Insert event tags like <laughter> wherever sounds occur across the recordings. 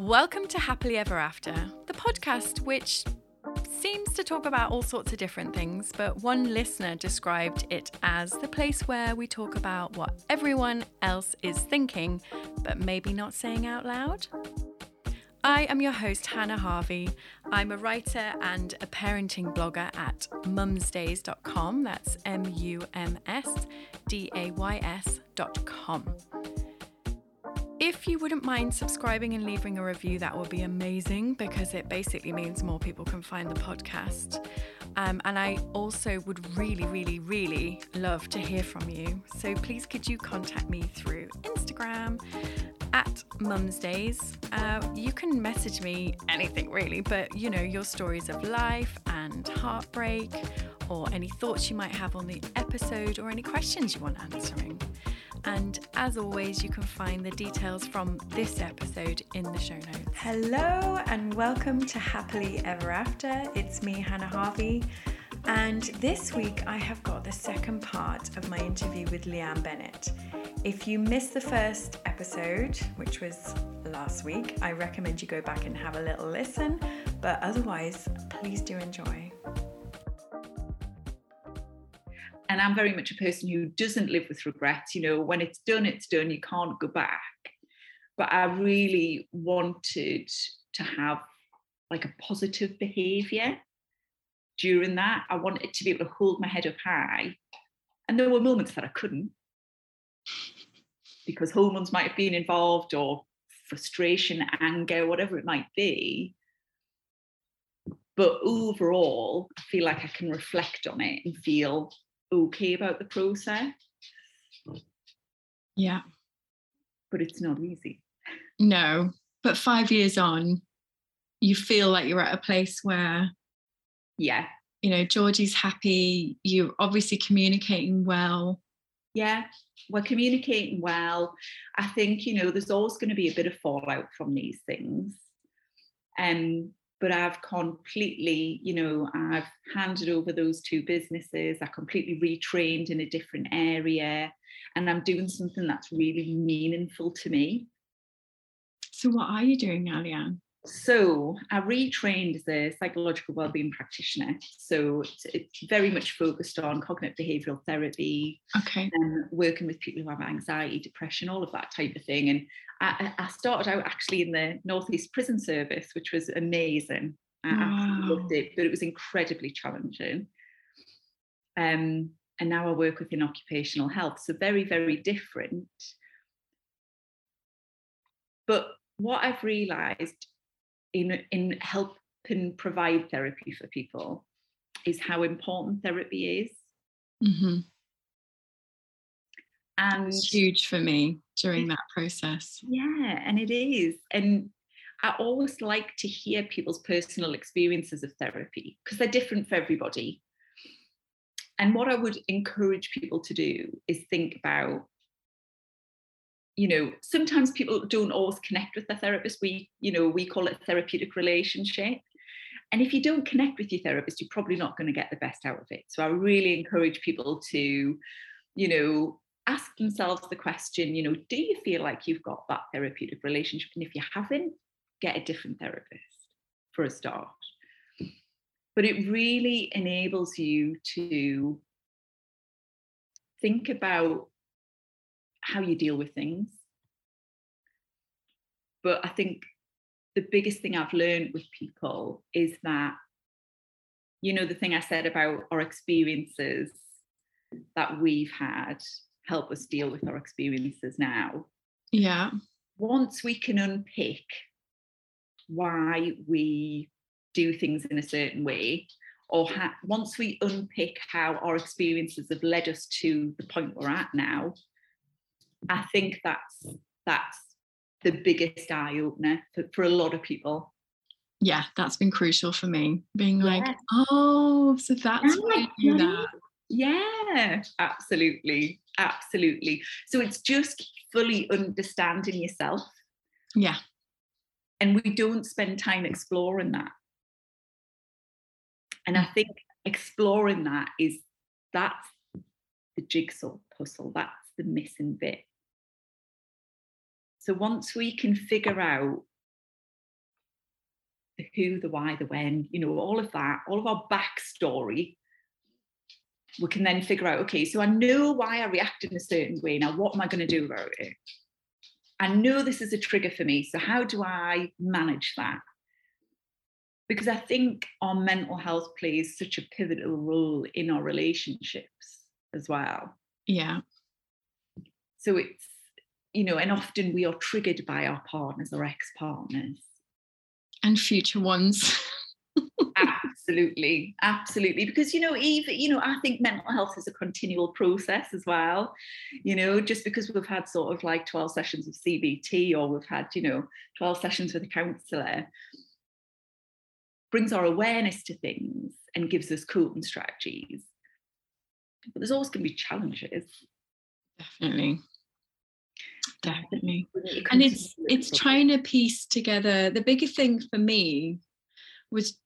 Welcome to Happily Ever After, the podcast which seems to talk about all sorts of different things, but one listener described it as the place where we talk about what everyone else is thinking, but maybe not saying out loud. I am your host, Hannah Harvey. I'm a writer and a parenting blogger at mumsdays.com. That's M U M S D A Y S.com. If you wouldn't mind subscribing and leaving a review, that would be amazing because it basically means more people can find the podcast. Um, and I also would really, really, really love to hear from you. So please could you contact me through Instagram at Mumsdays. Uh, you can message me anything really, but you know, your stories of life and heartbreak, or any thoughts you might have on the episode, or any questions you want answering. And as always, you can find the details from this episode in the show notes. Hello, and welcome to Happily Ever After. It's me, Hannah Harvey. And this week, I have got the second part of my interview with Leeanne Bennett. If you missed the first episode, which was last week, I recommend you go back and have a little listen. But otherwise, please do enjoy. And I'm very much a person who doesn't live with regrets. You know, when it's done, it's done, you can't go back. But I really wanted to have like a positive behavior during that. I wanted to be able to hold my head up high. And there were moments that I couldn't because hormones might have been involved or frustration, anger, whatever it might be. But overall, I feel like I can reflect on it and feel okay about the process. Yeah. But it's not easy. No. But five years on, you feel like you're at a place where, yeah, you know, Georgie's happy, you're obviously communicating well. Yeah, we're communicating well. I think, you know, there's always going to be a bit of fallout from these things. Um, but I've completely, you know, I've handed over those two businesses. I completely retrained in a different area and I'm doing something that's really meaningful to me. So, what are you doing now, Leeanne? So I retrained as a psychological wellbeing practitioner. So it's, it's very much focused on cognitive behavioural therapy, okay, and working with people who have anxiety, depression, all of that type of thing. And I, I started out actually in the Northeast Prison Service, which was amazing. I wow. loved it, but it was incredibly challenging. Um, and now I work within occupational health, so very, very different. But what I've realised in, in helping provide therapy for people is how important therapy is. Mm-hmm. And it's huge for me during that process. Yeah, and it is. And I always like to hear people's personal experiences of therapy because they're different for everybody. And what I would encourage people to do is think about you know sometimes people don't always connect with their therapist. We you know we call it therapeutic relationship. And if you don't connect with your therapist you're probably not going to get the best out of it. So i really encourage people to you know ask themselves the question you know do you feel like you've got that therapeutic relationship? And if you haven't get a different therapist for a start. But it really enables you to think about how you deal with things. But I think the biggest thing I've learned with people is that, you know, the thing I said about our experiences that we've had help us deal with our experiences now. Yeah. Once we can unpick why we do things in a certain way, or ha- once we unpick how our experiences have led us to the point we're at now, I think that's that's the biggest eye opener for, for a lot of people. Yeah, that's been crucial for me. Being yeah. like, oh, so that's why you do that. Yeah, absolutely. Absolutely. So it's just fully understanding yourself. Yeah. And we don't spend time exploring that. And I mm. think exploring that is that's the jigsaw puzzle. That's the missing bit. So once we can figure out the who, the why, the when, you know, all of that, all of our backstory, we can then figure out, okay, so I know why I react in a certain way. Now, what am I going to do about it? I know this is a trigger for me. So, how do I manage that? Because I think our mental health plays such a pivotal role in our relationships as well. Yeah. So, it's, you know, and often we are triggered by our partners or ex partners. And future ones. <laughs> absolutely. Absolutely. Because you know even you know i think mental health is a continual process as well you know just because we've had sort of like 12 sessions of cbt or we've had you know 12 sessions with a counselor brings our awareness to things and gives us coping strategies. But there's always going to be challenges. Definitely definitely and it's it's trying to piece together the bigger thing for me was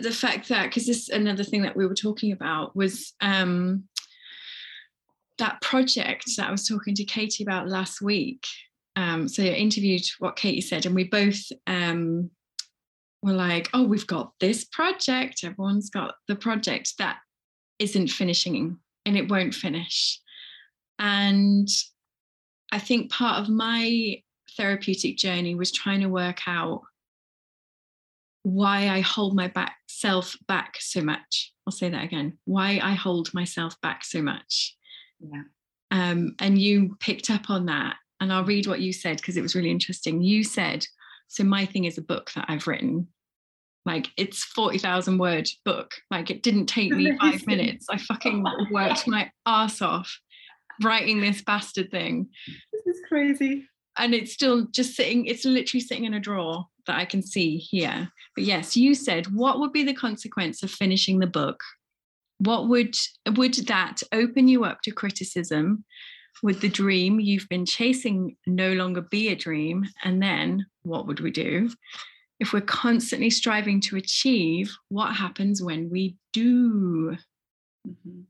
the fact that because this another thing that we were talking about was um, that project that I was talking to Katie about last week. Um, so I interviewed what Katie said, and we both um, were like, "Oh, we've got this project. Everyone's got the project that isn't finishing, and it won't finish." And I think part of my therapeutic journey was trying to work out why I hold my back self back so much. I'll say that again. Why I hold myself back so much. Yeah. Um, and you picked up on that. And I'll read what you said because it was really interesting. You said, so my thing is a book that I've written. Like it's 40,000 word book. Like it didn't take me five minutes. I fucking worked my ass off writing this bastard thing. This is crazy. And it's still just sitting, it's literally sitting in a drawer that I can see here. But yes, you said what would be the consequence of finishing the book? What would would that open you up to criticism? Would the dream you've been chasing no longer be a dream? And then what would we do? If we're constantly striving to achieve, what happens when we do? Mm-hmm.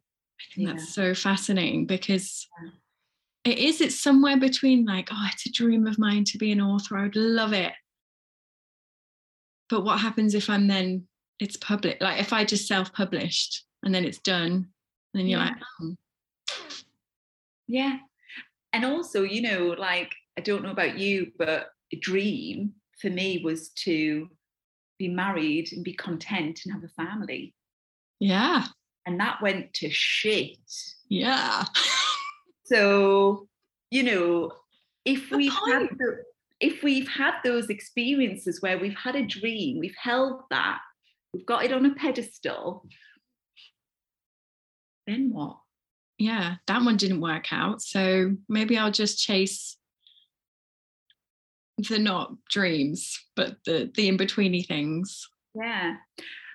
I think yeah. that's so fascinating because yeah. it is, it's somewhere between like, oh, it's a dream of mine to be an author. I would love it but what happens if i'm then it's public like if i just self-published and then it's done then you're yeah. like oh. yeah and also you know like i don't know about you but a dream for me was to be married and be content and have a family yeah and that went to shit yeah so you know if we had the, if we've had those experiences where we've had a dream, we've held that, we've got it on a pedestal, then what? Yeah, that one didn't work out. So maybe I'll just chase the not dreams, but the the in-betweeny things. Yeah.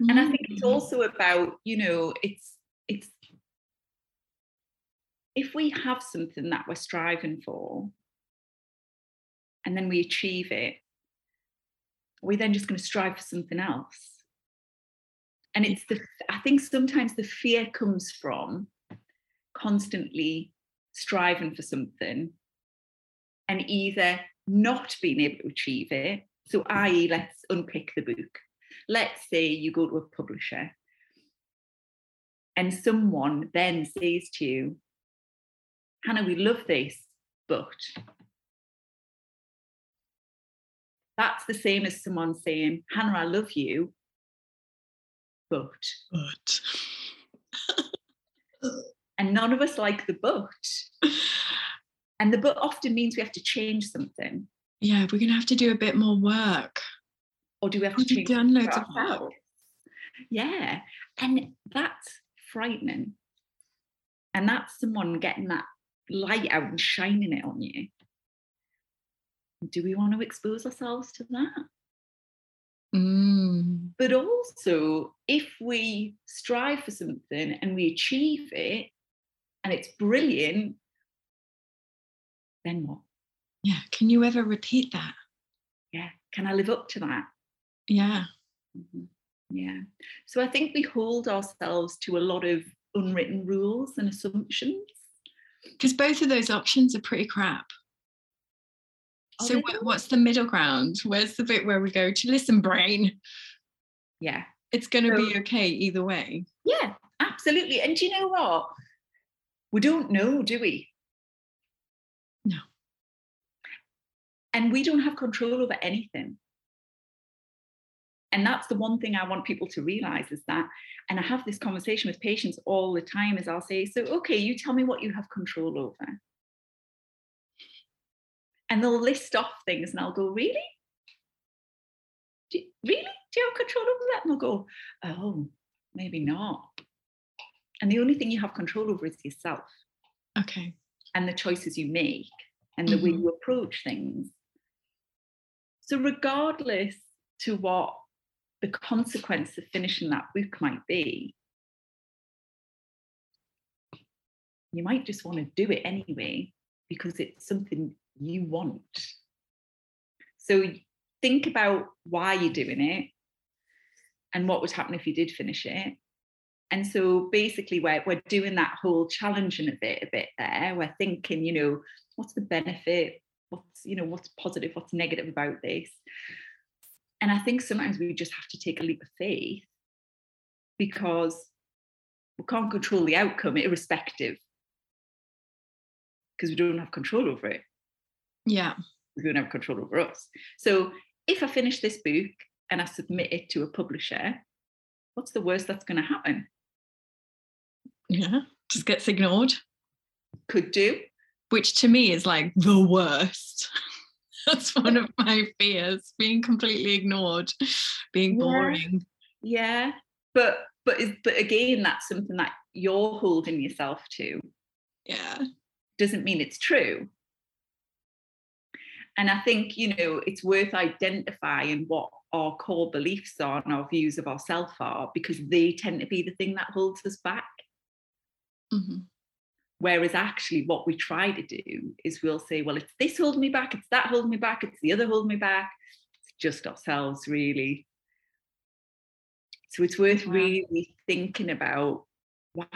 And I think it's mm. also about, you know, it's it's if we have something that we're striving for, and then we achieve it, we're then just going to strive for something else? And it's the, I think sometimes the fear comes from constantly striving for something and either not being able to achieve it. So, i.e., let's unpick the book. Let's say you go to a publisher and someone then says to you, Hannah, we love this, but That's the same as someone saying, Hannah, I love you, but. But. and none of us like the but. And the but often means we have to change something. Yeah, we're going to have to do a bit more work. Or do we have to change done loads of work? Yeah. And that's frightening. And that's someone getting that light out and shining it on you do we want to expose ourselves to that? Mm. But also, if we strive for something and we achieve it and it's brilliant, then what? Yeah. Can you ever repeat that? Yeah. Can I live up to that? Yeah. Mm-hmm. Yeah. So I think we hold ourselves to a lot of unwritten rules and assumptions. Because both of those options are pretty crap So what, what's the middle ground? Where's the bit where we go to listen, brain? Yeah. It's going to so, be okay either way. Yeah, absolutely. And do you know what? We don't know, do we? No. And we don't have control over anything. And that's the one thing I want people to realize is that, and I have this conversation with patients all the time, is I'll say, so, okay, you tell me what you have control over and they'll list off things and I'll go, really? Do you, really? Do you have control over that? And they'll go, oh, maybe not. And the only thing you have control over is yourself. Okay. And the choices you make and the mm-hmm. way you approach things. So, regardless to what the consequence of finishing that book might be, you might just want to do it anyway because it's something you want. So think about why you're doing it and what would happen if you did finish it. And so basically we're, we're doing that whole challenging a bit, a bit there. We're thinking, you know, what's the benefit? What's, you know, what's positive, what's negative about this? And I think sometimes we just have to take a leap of faith because we can't control the outcome irrespective because we don't have control over it. Yeah. We don't have control over us. So if I finish this book and I submit it to a publisher, what's the worst that's going to happen? Yeah, just gets ignored. Could do. Which to me is like the worst. <laughs> <laughs> that's one of my fears being completely ignored, being boring. Yeah. yeah. But but but again, that's something that you're holding yourself to. Yeah. Doesn't mean it's true. And I think, you know, it's worth identifying what our core beliefs are and our views of ourselves are because they tend to be the thing that holds us back. Mm-hmm. Whereas actually, what we try to do is we'll say, well, it's this holding me back, it's that holding me back, it's the other holding me back. It's just ourselves, really. So it's worth wow. really thinking about why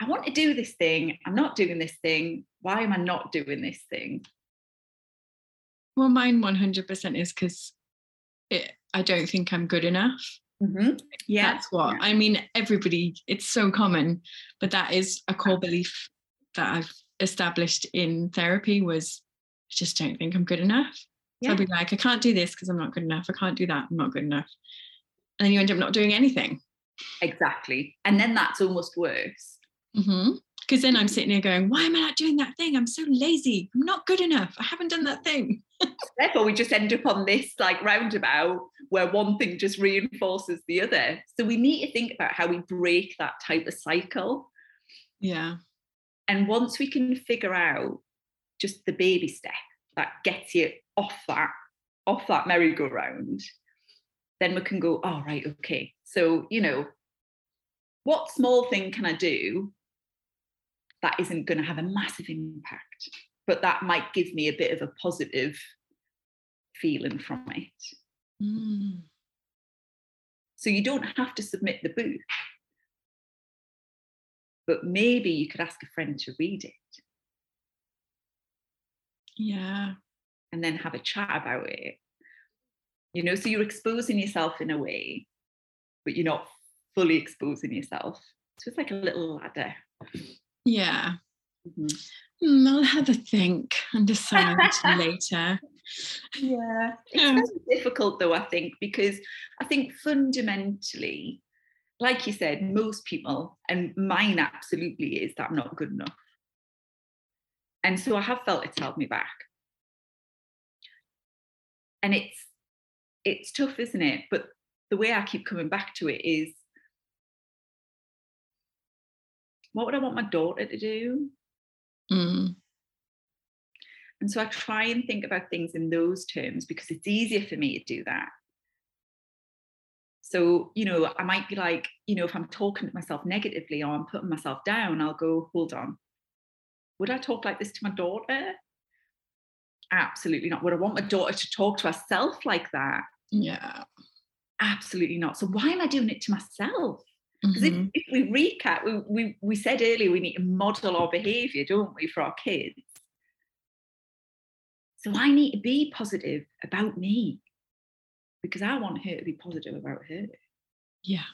I want to do this thing, I'm not doing this thing. Why am I not doing this thing? Well, mine 100% is because I don't think I'm good enough. Mm-hmm. Yeah. That's what yeah. I mean. Everybody, it's so common, but that is a core belief that I've established in therapy was I just don't think I'm good enough. Yeah. So I'll be like, I can't do this because I'm not good enough. I can't do that. I'm not good enough. And then you end up not doing anything. Exactly. And then that's almost worse. Mm-hmm because then I'm sitting here going, why am I not doing that thing? I'm so lazy. I'm not good enough. I haven't done that thing. <laughs> Therefore, we just end up on this like roundabout where one thing just reinforces the other. So we need to think about how we break that type of cycle. Yeah. And once we can figure out just the baby step that gets you off that, off that merry-go-round, then we can go, oh right, okay. So, you know, what small thing can I do that isn't going to have a massive impact, but that might give me a bit of a positive feeling from it. Mm. So you don't have to submit the book, but maybe you could ask a friend to read it. Yeah. And then have a chat about it. You know, so you're exposing yourself in a way, but you're not fully exposing yourself. So it's like a little ladder. Yeah. Mm-hmm. Mm, I'll have a think and decide later. <laughs> Yeah. It's difficult though, I think, because I think fundamentally, like you said, most people, and mine absolutely is that I'm not good enough. And so I have felt it's held me back. And it's it's tough, isn't it? But the way I keep coming back to it is what would I want my daughter to do? Mm. And so I try and think about things in those terms because it's easier for me to do that. So, you know, I might be like, you know, if I'm talking to myself negatively or I'm putting myself down, I'll go, hold on. Would I talk like this to my daughter? Absolutely not. Would I want my daughter to talk to herself like that? Yeah. Absolutely not. So why am I doing it to myself? Because mm-hmm. if, if, we recap, we, we, we said earlier we need to model our behaviour, don't we, for our kids? So I need to be positive about me because I want her to be positive about her. Yeah.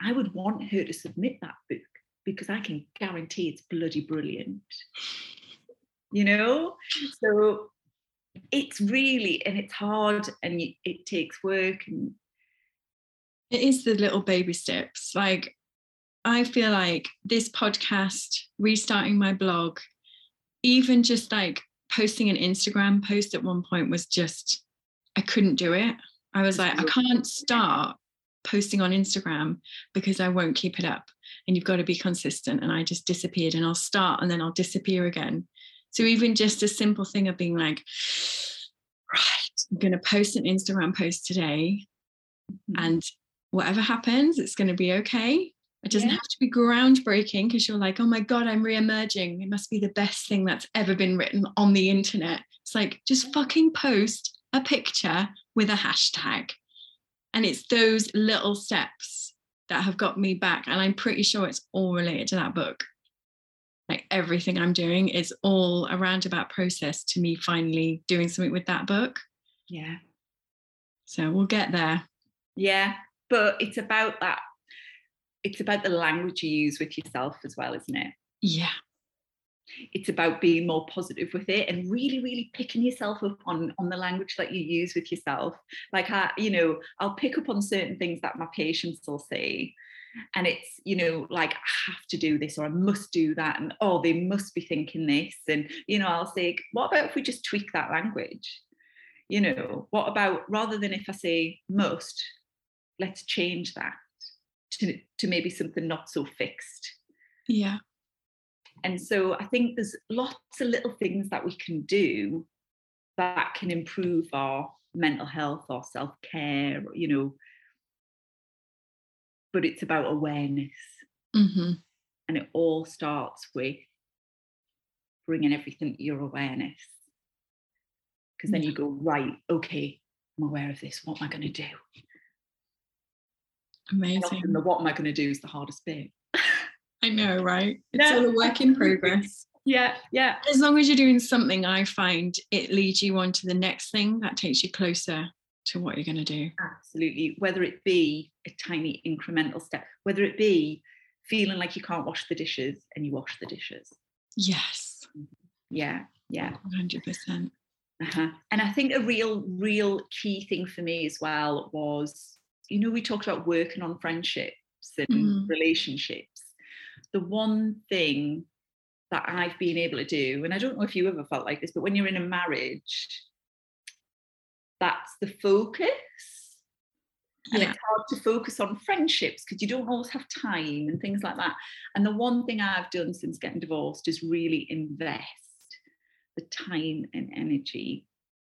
I would want her to submit that book because I can guarantee it's bloody brilliant. You know? So it's really, and it's hard and it takes work and it is the little baby steps. Like, I feel like this podcast, restarting my blog, even just like posting an Instagram post at one point was just, I couldn't do it. I was like, I can't start posting on Instagram because I won't keep it up. And you've got to be consistent. And I just disappeared and I'll start and then I'll disappear again. So even just a simple thing of being like, right, I'm going to post an Instagram post today. Mm-hmm. And whatever happens, it's going to be okay. It doesn't yeah. have to be groundbreaking because you're like, oh my God, I'm re-emerging. It must be the best thing that's ever been written on the internet. It's like, just fucking post a picture with a hashtag. And it's those little steps that have got me back. And I'm pretty sure it's all related to that book. Like everything I'm doing is all a roundabout process to me finally doing something with that book. Yeah. So we'll get there. Yeah but it's about that it's about the language you use with yourself as well isn't it yeah it's about being more positive with it and really really picking yourself up on on the language that you use with yourself like I, you know i'll pick up on certain things that my patients will say and it's you know like i have to do this or i must do that and oh they must be thinking this and you know i'll say what about if we just tweak that language you know what about rather than if i say must let's change that to, to maybe something not so fixed. Yeah. And so I think there's lots of little things that we can do that can improve our mental health or self care, you know. But it's about awareness. Mm-hmm. And it all starts with bringing everything to your awareness. Because then you go, right, okay, I'm aware of this. What am I going to do? Amazing. And the what am I going to do is the hardest bit. I know, right? It's all a work in progress. <laughs> Yeah, yeah. As long as you're doing something, I find it leads you on to the next thing that takes you closer to what you're going to do. Absolutely. Whether it be a tiny incremental step, whether it be feeling like you can't wash the dishes and you wash the dishes. Yes. Yeah, yeah. 100%. Uh-huh. And I think a real, real key thing for me as well was you know, we talked about working on friendships and mm. relationships. The one thing that I've been able to do, and I don't know if you ever felt like this, but when you're in a marriage, that's the focus. And it's hard to focus on friendships because you don't always have time and things like that. And the one thing I've done since getting divorced is really invest the time and energy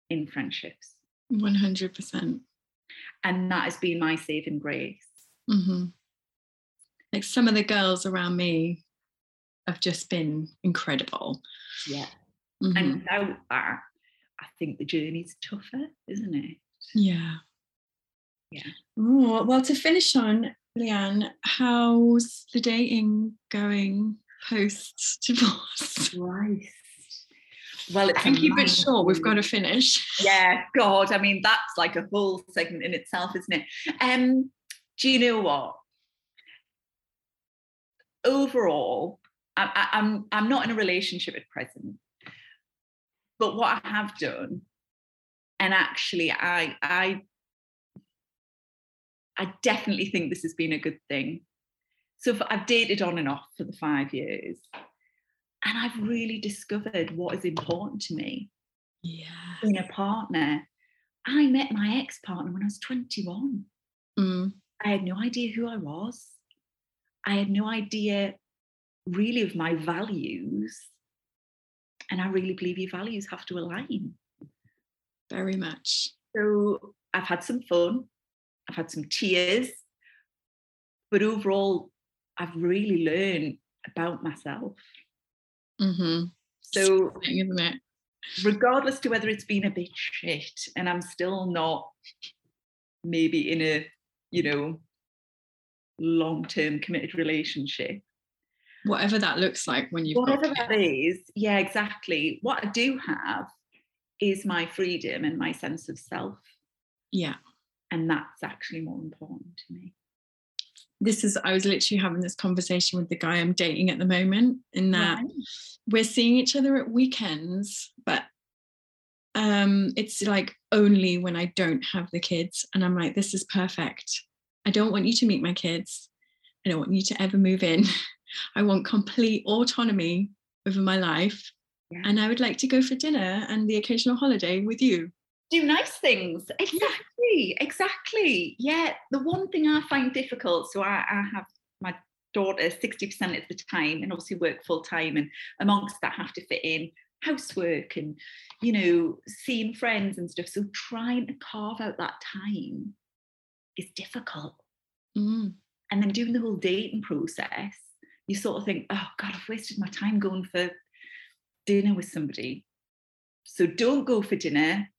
in friendships. 100% and that has been my saving grace mm-hmm. Like some of the girls around me have just been incredible yeah mm-hmm. and without that i think the journey's tougher isn't it yeah yeah Ooh, well to finish on Leeanne how's the dating going post divorce <laughs> right well, I can keep it short. We've got to finish. Yeah, God, I mean that's like a whole segment in itself, isn't it? Um, do you know what? Overall, I, I'm I'm not in a relationship at present, but what I have done, and actually, I I I definitely think this has been a good thing. So I've dated on and off for the five years, and I've really discovered what is important to me yeah. in a partner. I met my ex partner when I was 21. Mm. I had no idea who I was. I had no idea really of my values. And I really believe your values have to align. Very much. So I've had some fun, I've had some tears, but overall, I've really learned about myself. Mm-hmm. So, isn't it? regardless to whether it's been a bit shit, and I'm still not maybe in a, you know, long term committed relationship. Whatever that looks like when you whatever that is, yeah, exactly. What I do have is my freedom and my sense of self. Yeah. And that's actually more important to me. This is, I was literally having this conversation with the guy I'm dating at the moment, in that right. we're seeing each other at weekends, but um, it's like only when I don't have the kids. And I'm like, this is perfect. I don't want you to meet my kids. I don't want you to ever move in. <laughs> I want complete autonomy over my life. Yeah. And I would like to go for dinner and the occasional holiday with you. Do nice things. Exactly. Exactly. Yeah. The one thing I find difficult, so I, I have my daughter 60% of the time and obviously work full time and amongst that have to fit in housework and you know seeing friends and stuff so trying to carve out that time is difficult. Mm. and then doing the whole dating process you sort of think oh god i've wasted my time going for dinner with somebody. So don't go for dinner.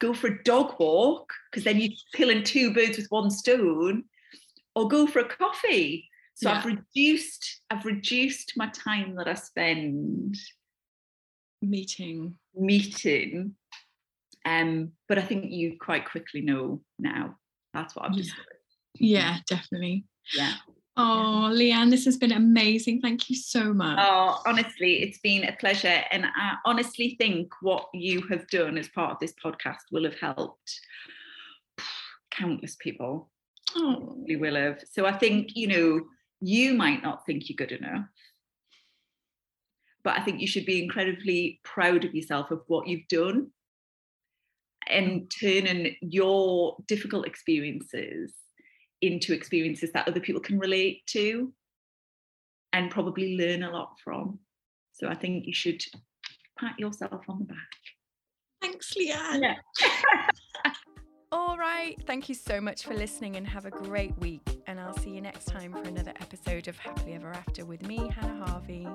Go for a dog walk because then you're killing two birds with one stone or go for a coffee. So yeah. i've reduced i've reduced my time that i spend meeting. meeting um but i think you quite quickly know now that's what i've just yeah. yeah definitely yeah Oh, Leeanne, this has been amazing. Thank you so much. Oh, honestly, it's been a pleasure. And I honestly think what you have done as part of this podcast will have helped countless people. Oh. You will have. So I think, you know, you might not think you're good enough but I think you should be incredibly proud of yourself of what you've done and turning your difficult experiences into experiences that other people can relate to and probably learn a lot from. So I think you should pat yourself on the back. Thanks, Leeanne. Yeah. <laughs> All right. Thank you so much for listening and have a great week. And I'll see you next time for another episode of Happily Ever After with me, Hannah Harvey.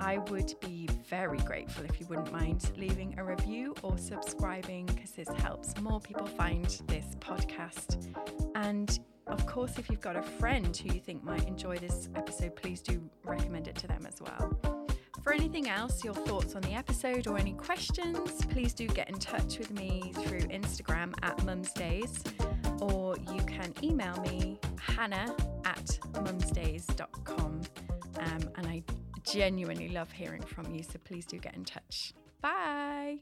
I would be very grateful if you wouldn't mind leaving a review or subscribing because this helps more people find this podcast. And of course, if you've got a friend who you think might enjoy this episode, please do recommend it to them as well. For anything else, your thoughts on the episode or any questions, please do get in touch with me through Instagram at mumsdays or you can email me hannah at mumsdays.com. Um, and I genuinely love hearing from you, so please do get in touch. Bye.